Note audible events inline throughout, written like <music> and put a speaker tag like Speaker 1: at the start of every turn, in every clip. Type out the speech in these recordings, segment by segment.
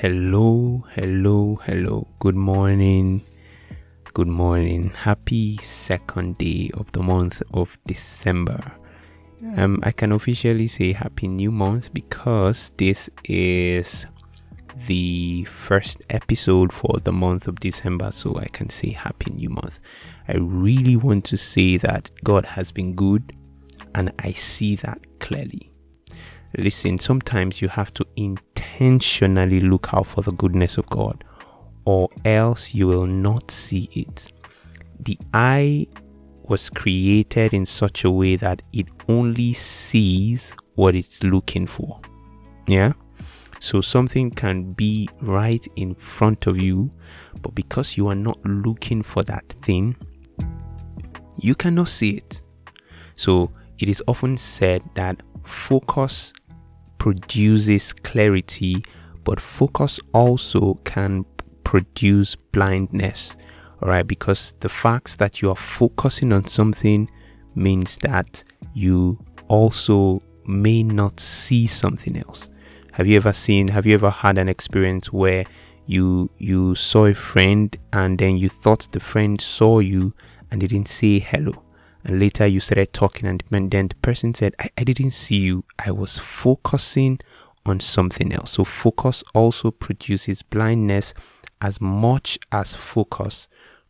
Speaker 1: Hello, hello, hello. Good morning. Good morning. Happy second day of the month of December. Um, I can officially say happy new month because this is the first episode for the month of December, so I can say happy new month. I really want to say that God has been good and I see that clearly. Listen, sometimes you have to intentionally look out for the goodness of God, or else you will not see it. The eye was created in such a way that it only sees what it's looking for. Yeah? So something can be right in front of you, but because you are not looking for that thing, you cannot see it. So it is often said that focus produces clarity, but focus also can produce blindness. All right, because the fact that you are focusing on something means that you also may not see something else. Have you ever seen, have you ever had an experience where you you saw a friend and then you thought the friend saw you and didn't say hello? And later you started talking and then the person said I, I didn't see you. I was focusing on something else. So focus also produces blindness as much as focus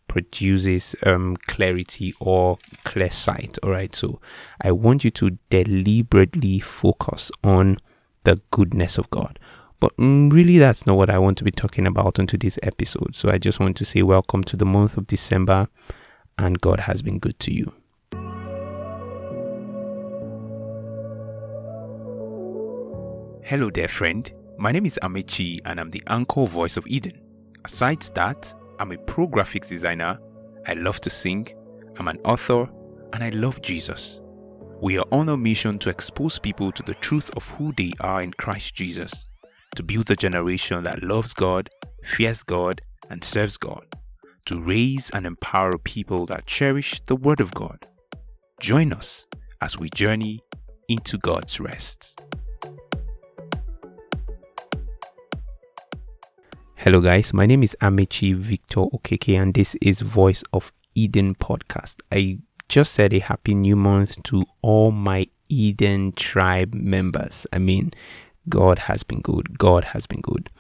Speaker 1: produces um, clarity or clear sight. All right so i want you to deliberately focus on the goodness of god. But mm, really that's not what i want to be talking about on today's episode. So i just want to say welcome to the month of december and god has been good to you Hello there, friend. My name is Amechi and I'm the anchor voice of Eden. Aside that, I'm a pro graphics designer, I love to sing, I'm an author, and I love Jesus. We are on a mission to expose people to the truth of who they are in Christ Jesus, to build a generation that loves God, fears God, and serves God, to raise and empower people that cherish the Word of God. Join us as we journey into God's rest. Hello, guys. My name is Amechi Victor Okeke, and this is Voice of Eden podcast. I just said a happy new month to all my Eden tribe members. I mean, God has been good. God has been good.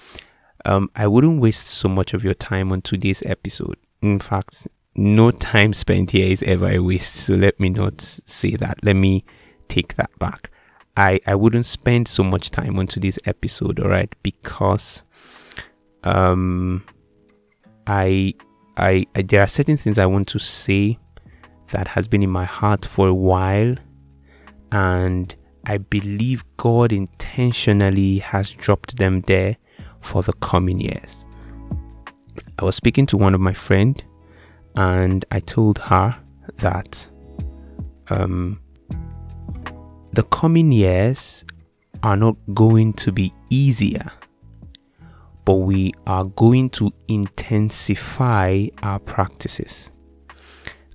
Speaker 1: Um, I wouldn't waste so much of your time on today's episode. In fact, no time spent here is ever a waste. So let me not say that. Let me take that back. I, I wouldn't spend so much time on today's episode, all right, because um, I, I, there are certain things I want to say that has been in my heart for a while, and I believe God intentionally has dropped them there for the coming years. I was speaking to one of my friend, and I told her that um, the coming years are not going to be easier but we are going to intensify our practices.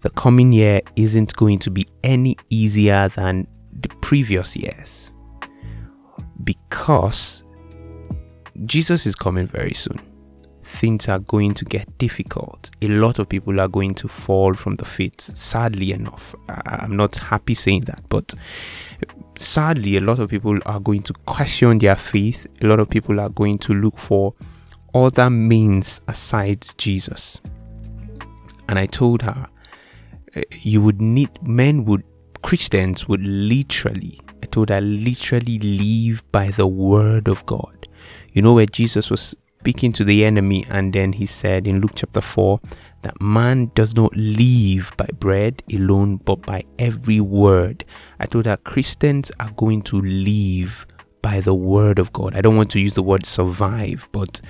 Speaker 1: The coming year isn't going to be any easier than the previous years because Jesus is coming very soon. Things are going to get difficult. A lot of people are going to fall from the faith, sadly enough. I'm not happy saying that, but sadly, a lot of people are going to question their faith. A lot of people are going to look for other means aside Jesus. And I told her, eh, you would need, men would, Christians would literally, I told her, literally live by the word of God. You know, where Jesus was speaking to the enemy, and then he said in Luke chapter 4 that man does not live by bread alone, but by every word. I told her Christians are going to live by the word of God. I don't want to use the word survive, but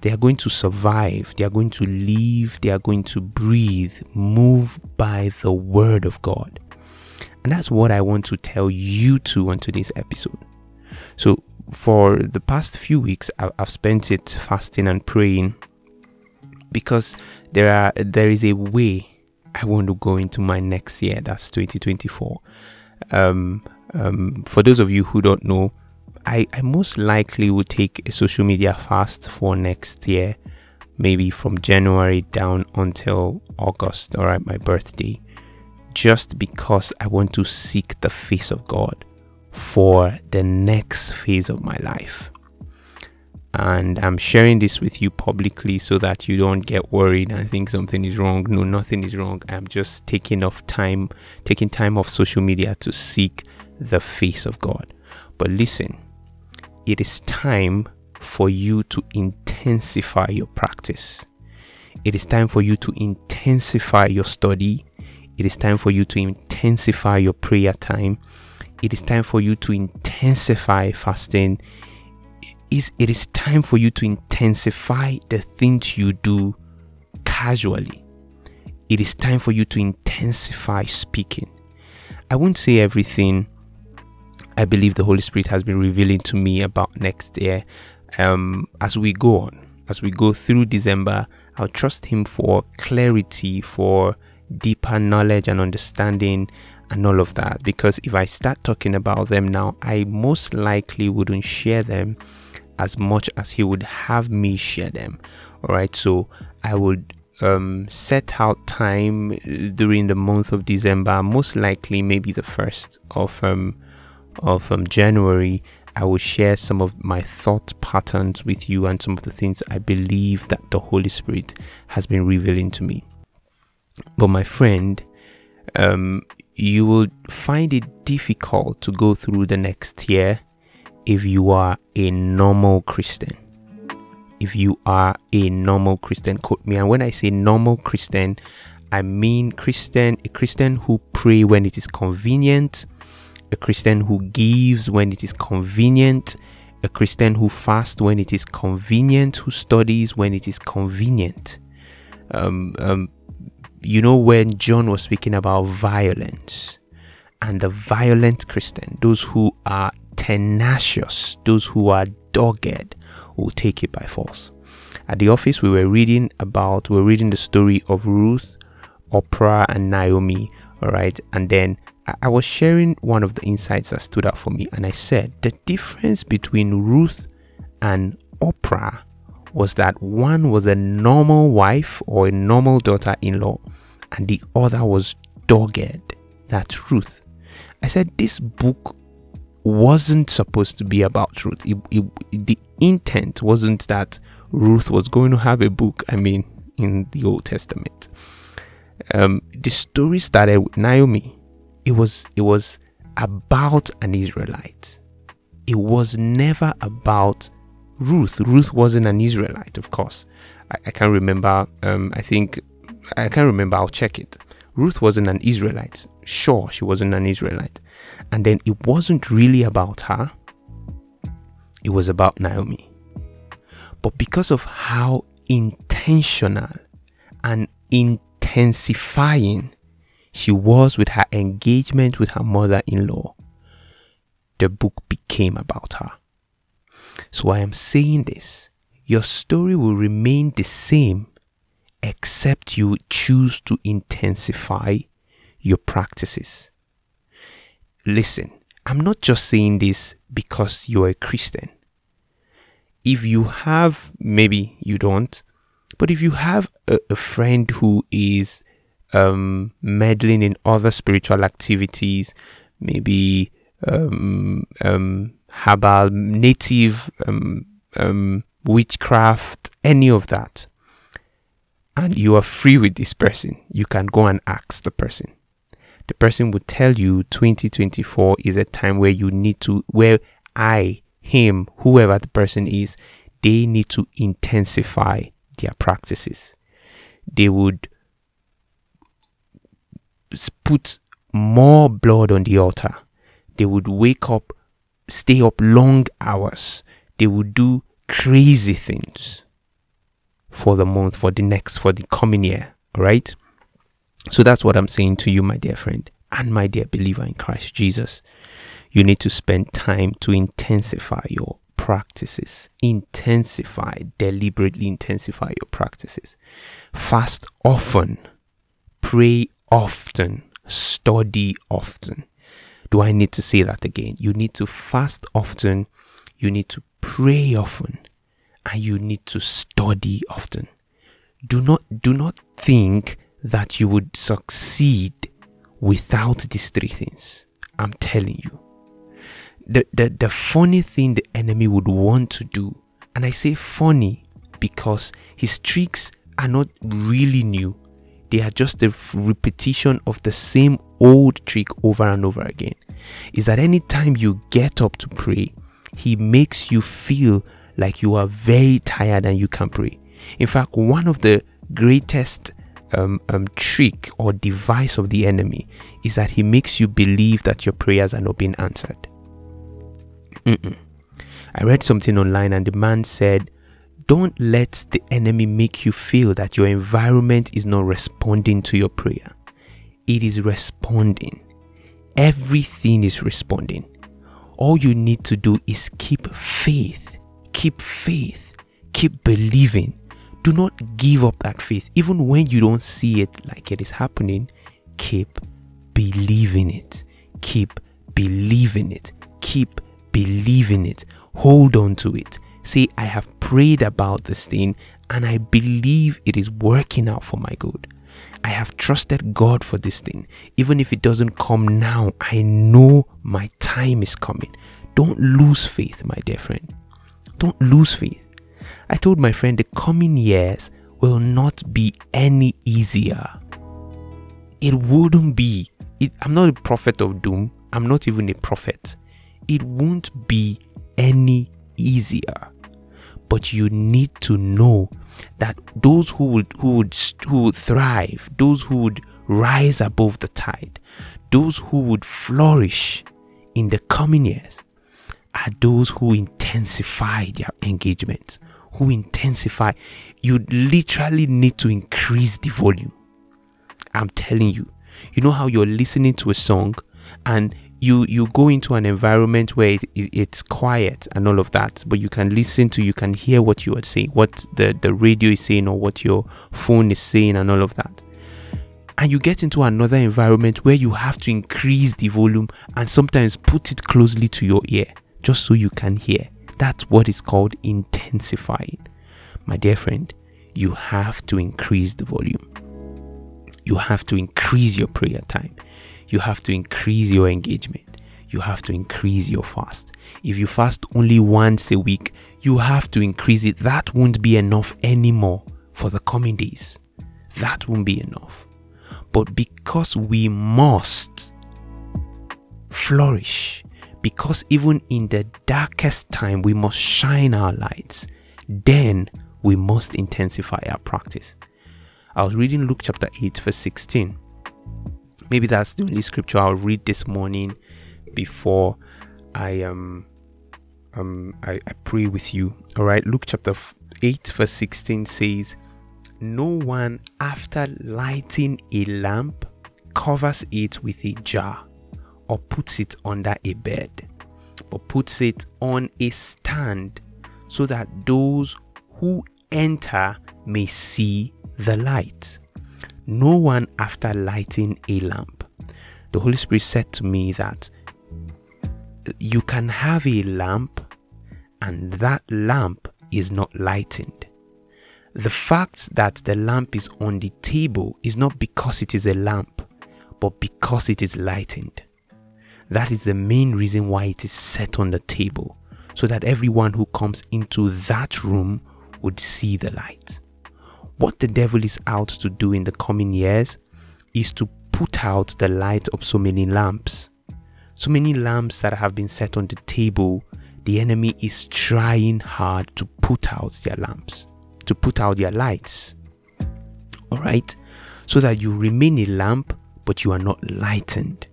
Speaker 1: they are going to survive. They are going to live. They are going to breathe, move by the word of God. And that's what I want to tell you to on today's episode. So, for the past few weeks, I've spent it fasting and praying because there are there is a way I want to go into my next year. That's 2024. Um, um, for those of you who don't know, I, I most likely will take a social media fast for next year, maybe from January down until August, all right, my birthday, just because I want to seek the face of God for the next phase of my life. And I'm sharing this with you publicly so that you don't get worried and think something is wrong. No, nothing is wrong. I'm just taking off time, taking time off social media to seek the face of God. But listen, it is time for you to intensify your practice. It is time for you to intensify your study. It is time for you to intensify your prayer time. It is time for you to intensify fasting. It is time for you to intensify the things you do casually. It is time for you to intensify speaking. I won't say everything I believe the Holy Spirit has been revealing to me about next year. Um, as we go on, as we go through December, I'll trust Him for clarity, for deeper knowledge and understanding, and all of that. Because if I start talking about them now, I most likely wouldn't share them as much as He would have me share them. All right, so I would um, set out time during the month of December, most likely maybe the first of um, of um, January, I will share some of my thought patterns with you and some of the things I believe that the Holy Spirit has been revealing to me. But my friend, um, you will find it difficult to go through the next year if you are a normal Christian. If you are a normal Christian, quote me. And when I say normal Christian, I mean Christian, a Christian who pray when it is convenient, a Christian who gives when it is convenient, a Christian who fasts when it is convenient, who studies when it is convenient. Um, um, you know, when John was speaking about violence and the violent Christian, those who are tenacious, those who are dogged, will take it by force. At the office, we were reading about, we were reading the story of Ruth, Orpah, and Naomi, all right, and then I was sharing one of the insights that stood out for me, and I said the difference between Ruth and Orpah was that one was a normal wife or a normal daughter in law, and the other was dogged. That's Ruth. I said this book wasn't supposed to be about Ruth. It, it, the intent wasn't that Ruth was going to have a book, I mean, in the Old Testament. Um, the story started with Naomi it was it was about an Israelite. It was never about Ruth. Ruth wasn't an Israelite, of course. I, I can't remember. Um, I think I can't remember. I'll check it. Ruth wasn't an Israelite. Sure, she wasn't an Israelite. And then it wasn't really about her. It was about Naomi. But because of how intentional and intensifying she was with her engagement with her mother in law, the book became about her. So I am saying this your story will remain the same except you choose to intensify your practices. Listen, I'm not just saying this because you're a Christian. If you have, maybe you don't, but if you have a, a friend who is um, meddling in other spiritual activities, maybe um, um, herbal, native um, um, witchcraft, any of that, and you are free with this person, you can go and ask the person. The person would tell you 2024 is a time where you need to, where I, him, whoever the person is, they need to intensify their practices. They would put more blood on the altar. They would wake up, stay up long hours. They would do crazy things for the month, for the next, for the coming year. All right. So that's what I'm saying to you, my dear friend, and my dear believer in Christ Jesus. You need to spend time to intensify your practices. Intensify, deliberately intensify your practices. Fast often. Pray often, study often. Do I need to say that again? You need to fast often, you need to pray often and you need to study often. Do not do not think that you would succeed without these three things. I'm telling you. The, the the funny thing the enemy would want to do, and I say funny because his tricks are not really new. They are just a repetition of the same old trick over and over again. Is that anytime you get up to pray, he makes you feel like you are very tired and you can't pray. In fact, one of the greatest um, um, trick or device of the enemy is that he makes you believe that your prayers are not being answered. Mm-mm. I read something online and the man said, Don't let the enemy make you feel that your environment is not responding to your prayer. It is responding. Everything is responding. All you need to do is keep faith. Keep faith. Keep believing do not give up that faith. Even when you don't see it like it is happening, keep believing it. Keep believing it. Keep believing it. Hold on to it. Say, I have prayed about this thing and I believe it is working out for my good. I have trusted God for this thing. Even if it doesn't come now, I know my time is coming. Don't lose faith, my dear friend. Don't lose faith. I told my friend the coming years will not be any easier. It wouldn't be. It, I'm not a prophet of doom. I'm not even a prophet. It won't be any easier. But you need to know that those who would who would who would thrive, those who would rise above the tide, those who would flourish in the coming years are those who intensify their engagement, who intensify. You literally need to increase the volume. I'm telling you. You know how you're listening to a song and you you go into an environment where it, it, it's quiet and all of that but you can listen to you can hear what you are saying what the the radio is saying or what your phone is saying and all of that and you get into another environment where you have to increase the volume and sometimes put it closely to your ear just so you can hear that's what is called intensifying. My dear friend, you have to increase the volume. You have to increase your prayer time. You have to increase your engagement. You have to increase your fast. If you fast only once a week, you have to increase it. That won't be enough anymore for the coming days. That won't be enough. But because we must flourish, because even in the darkest time we must shine our lights, then we must intensify our practice. I was reading Luke chapter 8, verse 16. Maybe that's the only scripture I'll read this morning before I um um I, I pray with you. Alright, Luke chapter 8, verse 16 says, No one after lighting a lamp covers it with a jar or puts it under a bed, but puts it on a stand so that those who enter may see the light. No one after lighting a lamp. The Holy Spirit said to me that you can have a lamp and that lamp is not lightened. The fact that the lamp is on the table is not because it is a lamp, but because it is lightened. That is the main reason why it is set on the table, so that everyone who comes into that room would see the light. What the devil is out to do in the coming years is to put out the light of so many lamps. So many lamps that have been set on the table, the enemy is trying hard to put out their lamps, to put out their lights. Alright? So that you remain a lamp, but you are not lightened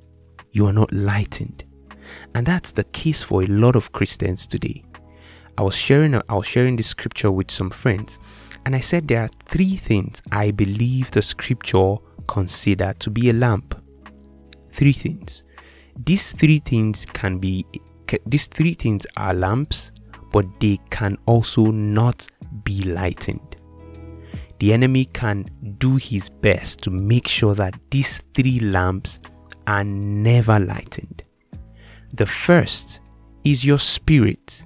Speaker 1: you are not lightened. And that's the case for a lot of Christians today. I was sharing I was sharing this scripture with some friends and I said there are three things I believe the scripture consider to be a lamp. Three things. These three things can be these three things are lamps, but they can also not be lightened. The enemy can do his best to make sure that these three lamps are never lightened. The first is your spirit,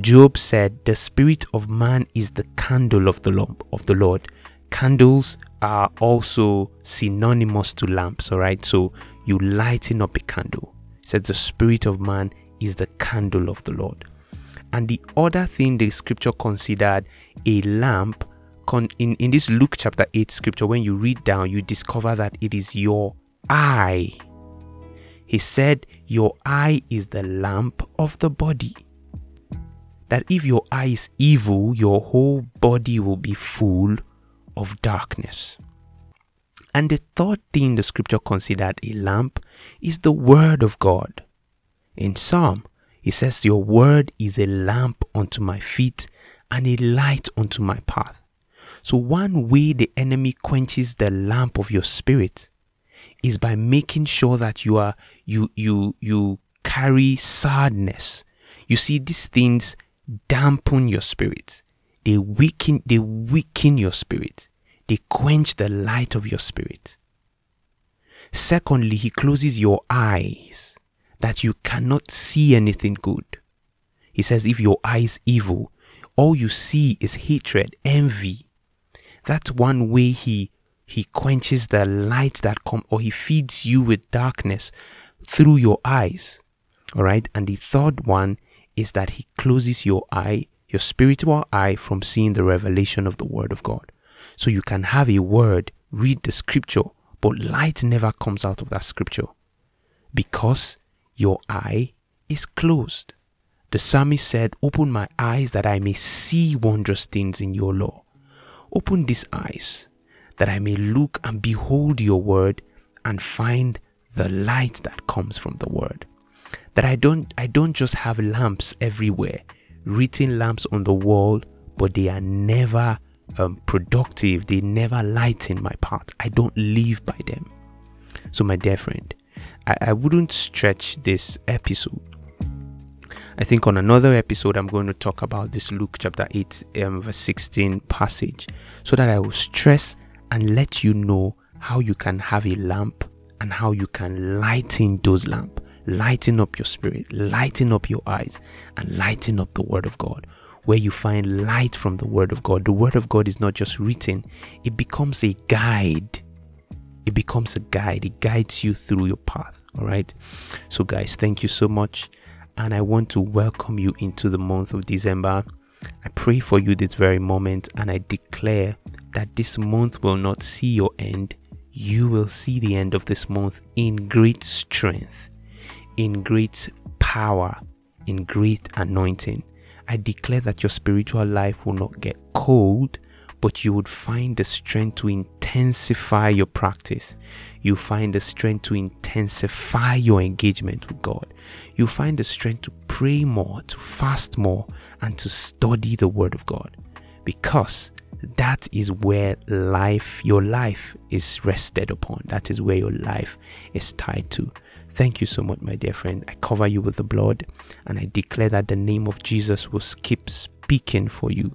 Speaker 1: Job said, The spirit of man is the candle of the lamp of the Lord. Candles are also synonymous to lamps, all right? So you lighting up a candle. He said, The spirit of man is the candle of the Lord. And the other thing the scripture considered a lamp in, in this Luke chapter 8 scripture, when you read down, you discover that it is your eye. He said, Your eye is the lamp of the body. That if your eye is evil, your whole body will be full of darkness. And the third thing the scripture considered a lamp is the word of God. In Psalm, it says, Your word is a lamp unto my feet and a light unto my path. So, one way the enemy quenches the lamp of your spirit is by making sure that you are you you you carry sadness. You see, these things dampen your spirit. They weaken they weaken your spirit. They quench the light of your spirit. Secondly, he closes your eyes that you cannot see anything good. He says, if your eye is evil, all you see is hatred, envy, that's one way he he quenches the light that come or he feeds you with darkness through your eyes. All right? And the third one is that he closes your eye, your spiritual eye from seeing the revelation of the word of God. So you can have a word, read the scripture, but light never comes out of that scripture because your eye is closed. The psalmist said, Open my eyes that I may see wondrous things in your law. Open these eyes that I may look and behold your word and find the light that comes from the word. That I don't I don't just have lamps everywhere, written lamps on the wall, but they are never um, productive. They never lighten my path. I don't live by them. So, my dear friend, I, I wouldn't stretch this episode I think on another episode, I'm going to talk about this Luke chapter 8, um, verse 16 passage so that I will stress and let you know how you can have a lamp and how you can lighten those lamp, lighten up your spirit, lighten up your eyes, and lighten up the Word of God. Where you find light from the Word of God. The Word of God is not just written, it becomes a guide. It becomes a guide. It guides you through your path. All right. So, guys, thank you so much and I want to welcome you into the month of December. I pray for you this very moment and I declare that this month will not see your end. You will see the end of this month in great strength, in great power, in great anointing. I declare that your spiritual life will not get cold, but you would find the strength to intensify your practice. You find the strength to intensify your engagement with God. You find the strength to pray more, to fast more, and to study the Word of God. Because that is where life, your life is rested upon. That is where your life is tied to. Thank you so much, my dear friend. I cover you with the blood and I declare that the name of Jesus will keep speaking for you.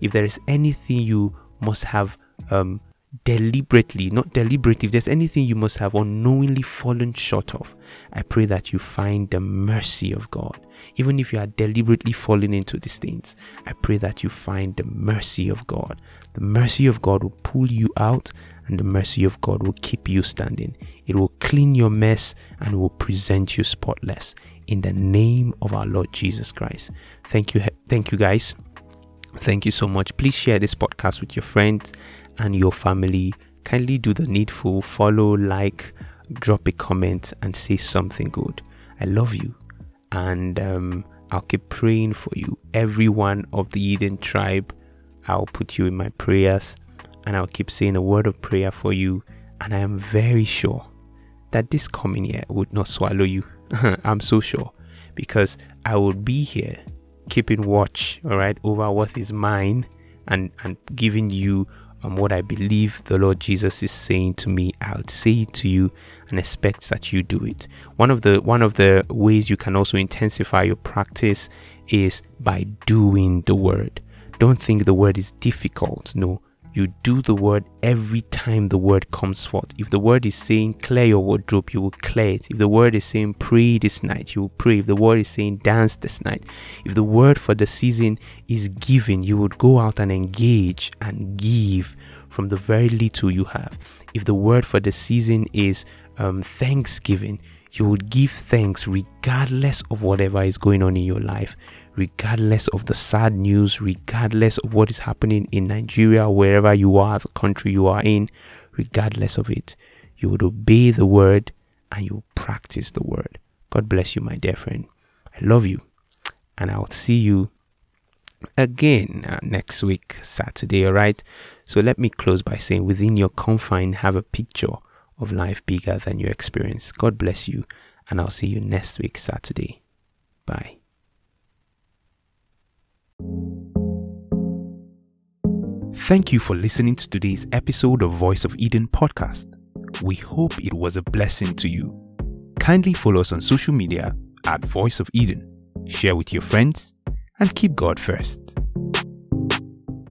Speaker 1: If there is anything you must have um, deliberately, not deliberate, if there's anything you must have unknowingly fallen short of, I pray that you find the mercy of God. Even if you are deliberately falling into these things, I pray that you find the mercy of God. The mercy of God will pull you out, and the mercy of God will keep you standing. It will clean your mess and will present you spotless. In the name of our Lord Jesus Christ. Thank you, thank you guys. Thank you so much. Please share this podcast with your friends and your family. Kindly do the needful, follow, like, drop a comment, and say something good. I love you, and um, I'll keep praying for you. Every one of the Eden tribe, I'll put you in my prayers, and I'll keep saying a word of prayer for you. And I am very sure that this coming year would not swallow you. <laughs> I'm so sure because I will be here keeping watch, all right, over what is mine and and giving you um, what I believe the Lord Jesus is saying to me, I'll say it to you and expect that you do it. One of the one of the ways you can also intensify your practice is by doing the word. Don't think the word is difficult. No, You do the word every time the word comes forth. If the word is saying clear your wardrobe, you will clear it. If the word is saying pray this night, you will pray. If the word is saying dance this night, if the word for the season is giving, you would go out and engage and give from the very little you have. If the word for the season is um, thanksgiving, you would give thanks regardless of whatever is going on in your life, regardless of the sad news, regardless of what is happening in Nigeria, wherever you are, the country you are in, regardless of it. You would obey the word and you practice the word. God bless you, my dear friend. I love you. And I'll see you again uh, next week, Saturday, all right? So let me close by saying within your confine, have a picture of life bigger than your experience. God bless you, and I'll see you next week, Saturday. Bye. Thank you for listening to today's episode of Voice of Eden podcast. We hope it was a blessing to you. Kindly follow us on social media at Voice of Eden, share with your friends, and keep God first.